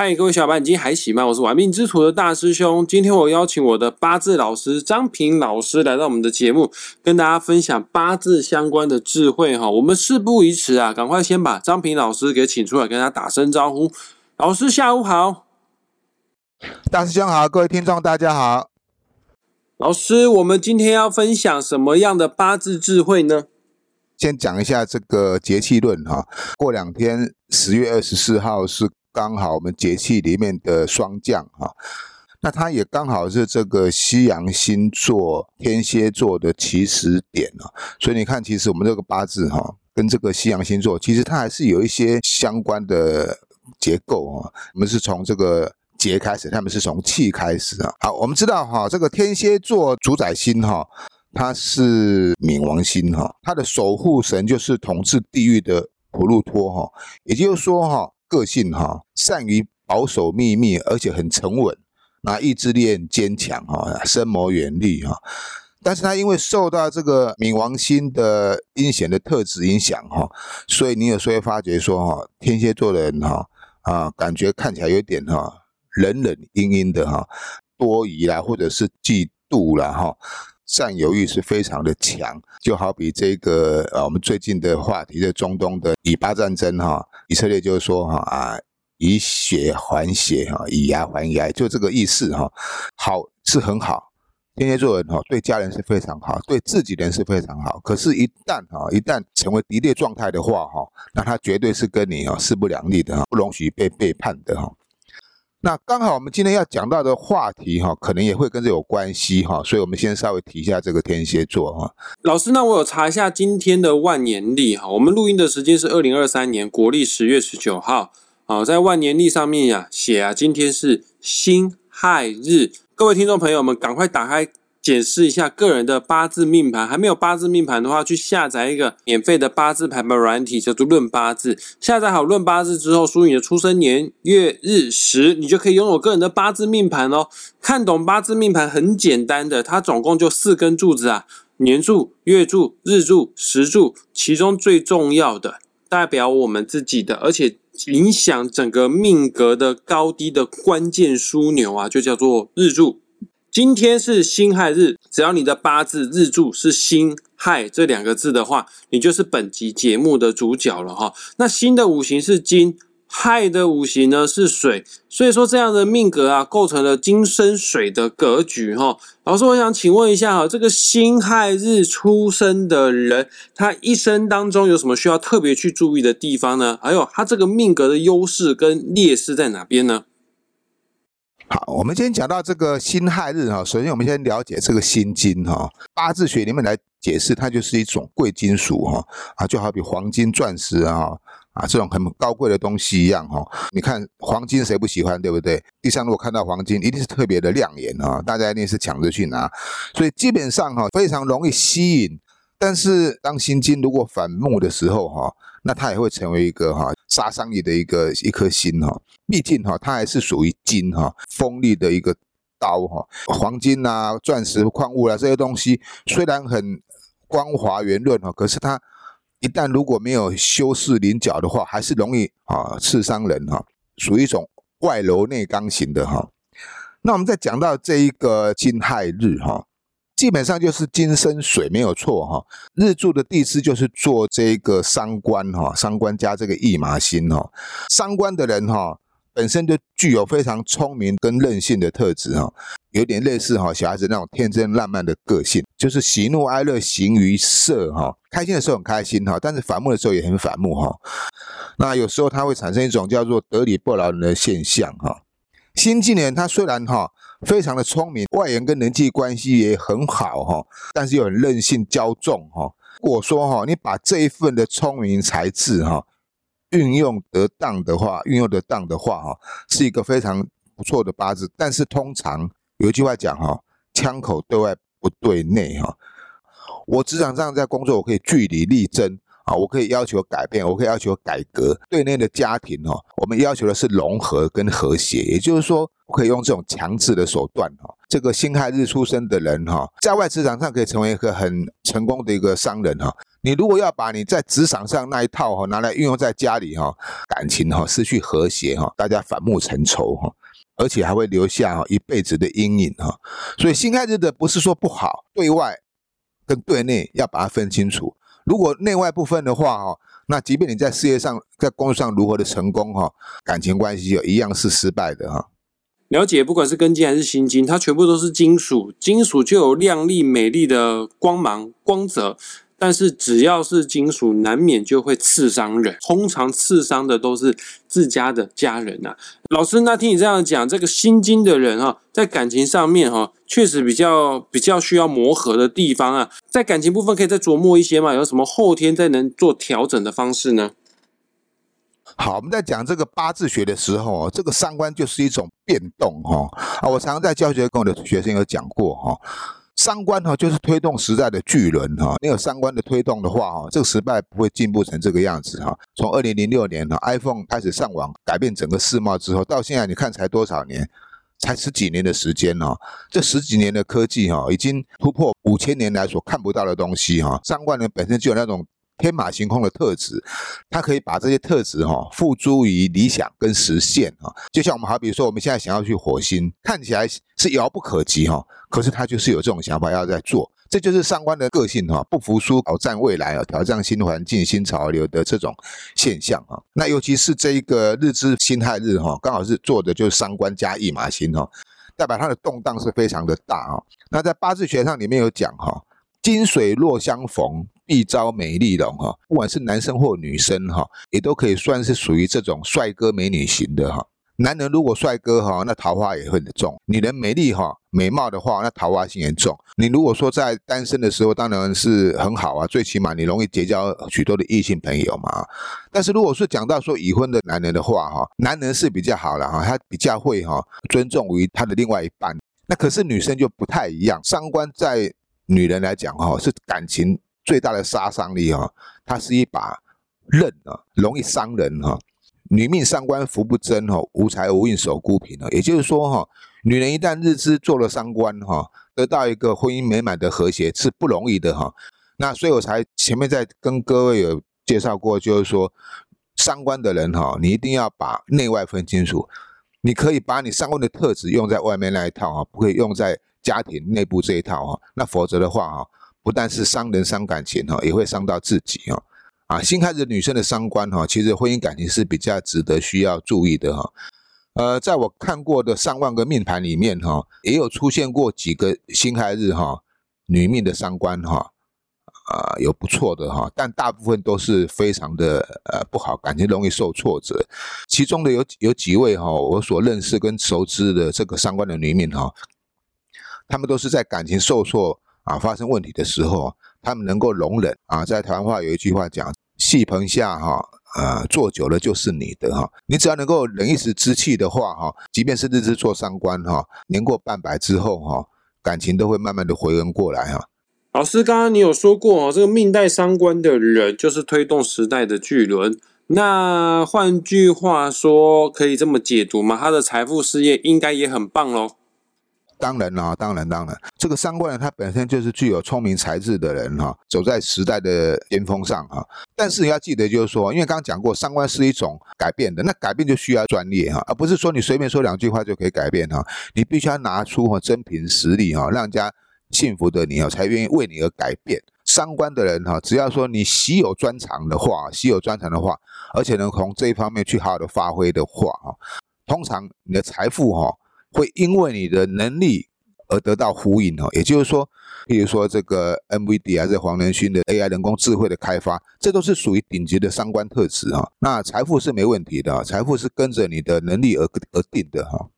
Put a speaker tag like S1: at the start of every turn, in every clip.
S1: 嗨，各位小伙伴，你今天还行吗？我是玩命之徒的大师兄。今天我邀请我的八字老师张平老师来到我们的节目，跟大家分享八字相关的智慧哈。我们事不宜迟啊，赶快先把张平老师给请出来，跟他打声招呼。老师下午好，
S2: 大师兄好，各位听众大家好。
S1: 老师，我们今天要分享什么样的八字智慧呢？
S2: 先讲一下这个节气论哈。过两天，十月二十四号是。刚好我们节气里面的霜降哈，那它也刚好是这个西洋星座天蝎座的起始点啊，所以你看，其实我们这个八字哈，跟这个西洋星座其实它还是有一些相关的结构啊。我们是从这个节开始，他们是从气开始啊。好，我们知道哈，这个天蝎座主宰星哈，它是冥王星哈，它的守护神就是统治地狱的普鲁托哈，也就是说哈。个性哈，善于保守秘密，而且很沉稳，那意志力很坚强哈，深谋远虑哈。但是他因为受到这个冥王星的阴险的特质影响哈，所以你有时候会发觉说哈，天蝎座的人哈啊，感觉看起来有点哈冷冷阴阴的哈，多疑啦，或者是嫉妒啦哈。占有欲是非常的强，就好比这个呃，我们最近的话题的中东的以巴战争哈，以色列就是说哈啊，以血还血哈，以牙还牙，就这个意思哈。好是很好，天蝎座人哈，对家人是非常好，对自己人是非常好。可是，一旦哈，一旦成为敌对状态的话哈，那他绝对是跟你哈势不两立的哈，不容许被背叛的哈。那刚好我们今天要讲到的话题哈，可能也会跟这有关系哈，所以我们先稍微提一下这个天蝎座哈。
S1: 老师，那我有查一下今天的万年历哈，我们录音的时间是二零二三年国历十月十九号啊，在万年历上面呀写啊，今天是辛亥日，各位听众朋友们，赶快打开。检视一下个人的八字命盘，还没有八字命盘的话，去下载一个免费的八字排盘软体，叫做论八字。下载好论八字之后，输入你的出生年月日时，你就可以拥有个人的八字命盘哦。看懂八字命盘很简单的，它总共就四根柱子啊：年柱、月柱、日柱、时柱，其中最重要的代表我们自己的，而且影响整个命格的高低的关键枢纽啊，就叫做日柱。今天是辛亥日，只要你的八字日柱是辛亥这两个字的话，你就是本集节目的主角了哈。那辛的五行是金，亥的五行呢是水，所以说这样的命格啊，构成了金生水的格局哈。老师，我想请问一下哈，这个辛亥日出生的人，他一生当中有什么需要特别去注意的地方呢？还有他这个命格的优势跟劣势在哪边呢？
S2: 好，我们今天讲到这个辛亥日哈，首先我们先了解这个辛金哈，八字学里面来解释，它就是一种贵金属哈，啊，就好比黄金、钻石啊，啊，这种很高贵的东西一样哈。你看黄金谁不喜欢，对不对？地上如果看到黄金，一定是特别的亮眼啊，大家一定是抢着去拿，所以基本上哈，非常容易吸引。但是当辛金如果反目的时候哈，那它也会成为一个哈杀伤力的一个一颗心哈。毕竟哈，它还是属于金哈，锋利的一个刀哈。黄金啊、钻石、矿物啊这些东西，虽然很光滑圆润哈，可是它一旦如果没有修饰棱角的话，还是容易啊刺伤人哈。属于一种外柔内刚型的哈。那我们再讲到这一个金亥日哈。基本上就是金生水没有错哈，日柱的地支就是做这个伤官哈，伤官加这个驿马星哈，伤官的人哈本身就具有非常聪明跟任性的特质哈，有点类似哈小孩子那种天真烂漫的个性，就是喜怒哀乐形于色哈，开心的时候很开心哈，但是反目的时候也很反目哈，那有时候它会产生一种叫做得理不饶人的现象哈。新纪年他虽然哈。非常的聪明，外人跟人际关系也很好哈，但是又很任性骄纵哈。如果说哈，你把这一份的聪明才智哈运用得当的话，运用得当的话哈，是一个非常不错的八字。但是通常有一句话讲哈，枪口对外不对内哈。我职场上在工作，我可以据理力争。啊，我可以要求改变，我可以要求改革。对内的家庭哦，我们要求的是融合跟和谐，也就是说，我可以用这种强制的手段哈，这个辛亥日出生的人哈，在外职场上可以成为一个很成功的一个商人哈。你如果要把你在职场上那一套哈拿来运用在家里哈，感情哈失去和谐哈，大家反目成仇哈，而且还会留下一辈子的阴影哈。所以辛亥日的不是说不好，对外跟对内要把它分清楚。如果内外部分的话哈，那即便你在事业上、在工作上如何的成功哈，感情关系就一样是失败的哈。
S1: 了解，不管是根金还是心金，它全部都是金属，金属就有亮丽美丽的光芒光泽。但是只要是金属，难免就会刺伤人。通常刺伤的都是自家的家人呐。老师，那听你这样讲，这个心金的人哈，在感情上面哈，确实比较比较需要磨合的地方啊。在感情部分可以再琢磨一些嘛？有什么后天再能做调整的方式呢？
S2: 好，我们在讲这个八字学的时候，这个三观就是一种变动哈。啊，我常常在教学跟我的学生有讲过哈。三观哈就是推动时代的巨轮哈，没有三观的推动的话哈，这个时代不会进步成这个样子哈。从二零零六年哈 iPhone 开始上网改变整个世贸之后，到现在你看才多少年，才十几年的时间哈。这十几年的科技哈，已经突破五千年来所看不到的东西哈。三观呢本身就有那种。天马行空的特质，它可以把这些特质哈付诸于理想跟实现哈。就像我们好比说，我们现在想要去火星，看起来是遥不可及哈，可是他就是有这种想法要在做，这就是上官的个性哈，不服输，挑战未来啊，挑战新环境、新潮流的这种现象哈。那尤其是这一个日之辛亥日哈，刚好是做的就是三官加一马星哈，代表它的动荡是非常的大啊。那在八字学上里面有讲哈，金水若相逢。必招美丽容哈，不管是男生或女生哈，也都可以算是属于这种帅哥美女型的哈。男人如果帅哥哈，那桃花也会很重；女人美丽哈、美貌的话，那桃花心也重。你如果说在单身的时候，当然是很好啊，最起码你容易结交许多的异性朋友嘛。但是如果是讲到说已婚的男人的话哈，男人是比较好了哈，他比较会哈尊重于他的另外一半。那可是女生就不太一样，三观在女人来讲哈，是感情。最大的杀伤力哈，它是一把刃啊，容易伤人哈。女命三官福不贞哈，无财无运守孤贫啊。也就是说哈，女人一旦日支做了三官哈，得到一个婚姻美满的和谐是不容易的哈。那所以我才前面在跟各位有介绍过，就是说三官的人哈，你一定要把内外分清楚。你可以把你三官的特质用在外面那一套哈，不可以用在家庭内部这一套哈。那否则的话哈。不但是伤人伤感情哈，也会伤到自己哈。啊，新开始女生的伤官哈，其实婚姻感情是比较值得需要注意的哈。呃，在我看过的上万个命盘里面哈，也有出现过几个辛亥日哈，女命的伤官哈，啊，有不错的哈，但大部分都是非常的呃不好，感情容易受挫折。其中的有有几位哈，我所认识跟熟知的这个伤官的女命哈，他们都是在感情受挫。啊，发生问题的时候，他们能够容忍啊。在台湾话有一句话讲：“戏棚下哈，呃，坐久了就是你的哈。你只要能够忍一时之气的话哈，即便是日子做三官哈，年过半百之后哈，感情都会慢慢的回温过来哈。”
S1: 老师，刚刚你有说过，这个命带三官的人就是推动时代的巨轮。那换句话说，可以这么解读吗？他的财富事业应该也很棒喽。
S2: 当然啦，当然当然，这个三官人他本身就是具有聪明才智的人哈，走在时代的巅峰上哈。但是你要记得，就是说，因为刚刚讲过，三观是一种改变的，那改变就需要专业哈，而不是说你随便说两句话就可以改变哈。你必须要拿出哈真凭实力哈，让人家信服的你哦，才愿意为你而改变。三观的人哈，只要说你稀有专长的话，稀有专长的话，而且能从这一方面去好好的发挥的话哈，通常你的财富哈。会因为你的能力而得到呼应哦，也就是说，比如说这个 M V D 还是黄仁勋的 AI 人工智慧的开发，这都是属于顶级的三观特质啊。那财富是没问题的，财富是跟着你的能力而而定的哈。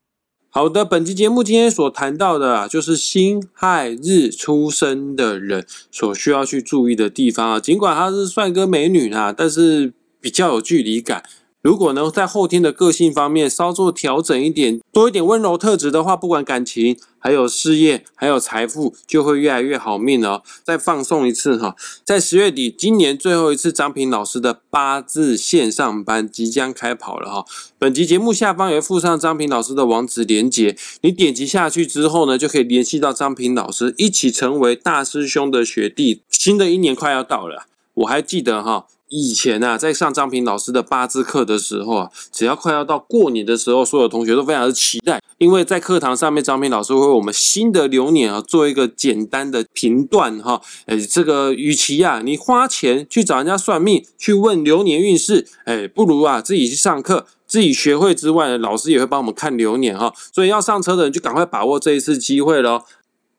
S1: 好的，本期节目今天所谈到的啊，就是辛亥日出生的人所需要去注意的地方啊。尽管他是帅哥美女啊，但是比较有距离感。如果呢，在后天的个性方面稍作调整一点，多一点温柔特质的话，不管感情、还有事业、还有财富，就会越来越好命哦。再放送一次哈，在十月底，今年最后一次张平老师的八字线上班即将开跑了哈。本集节目下方也附上张平老师的网址连接，你点击下去之后呢，就可以联系到张平老师，一起成为大师兄的学弟。新的一年快要到了，我还记得哈。以前啊，在上张平老师的八字课的时候啊，只要快要到过年的时候，所有同学都非常的期待，因为在课堂上面，张平老师会为我们新的流年啊做一个简单的评断哈。哎，这个与其啊，你花钱去找人家算命，去问流年运势，哎，不如啊自己去上课，自己学会之外，老师也会帮我们看流年哈。所以要上车的人就赶快把握这一次机会喽。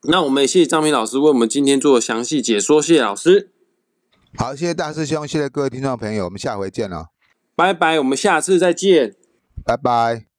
S1: 那我们也谢谢张平老师为我们今天做详细解说，谢谢老师。
S2: 好，谢谢大师兄，谢谢各位听众朋友，我们下回见了，
S1: 拜拜，我们下次再见，
S2: 拜拜。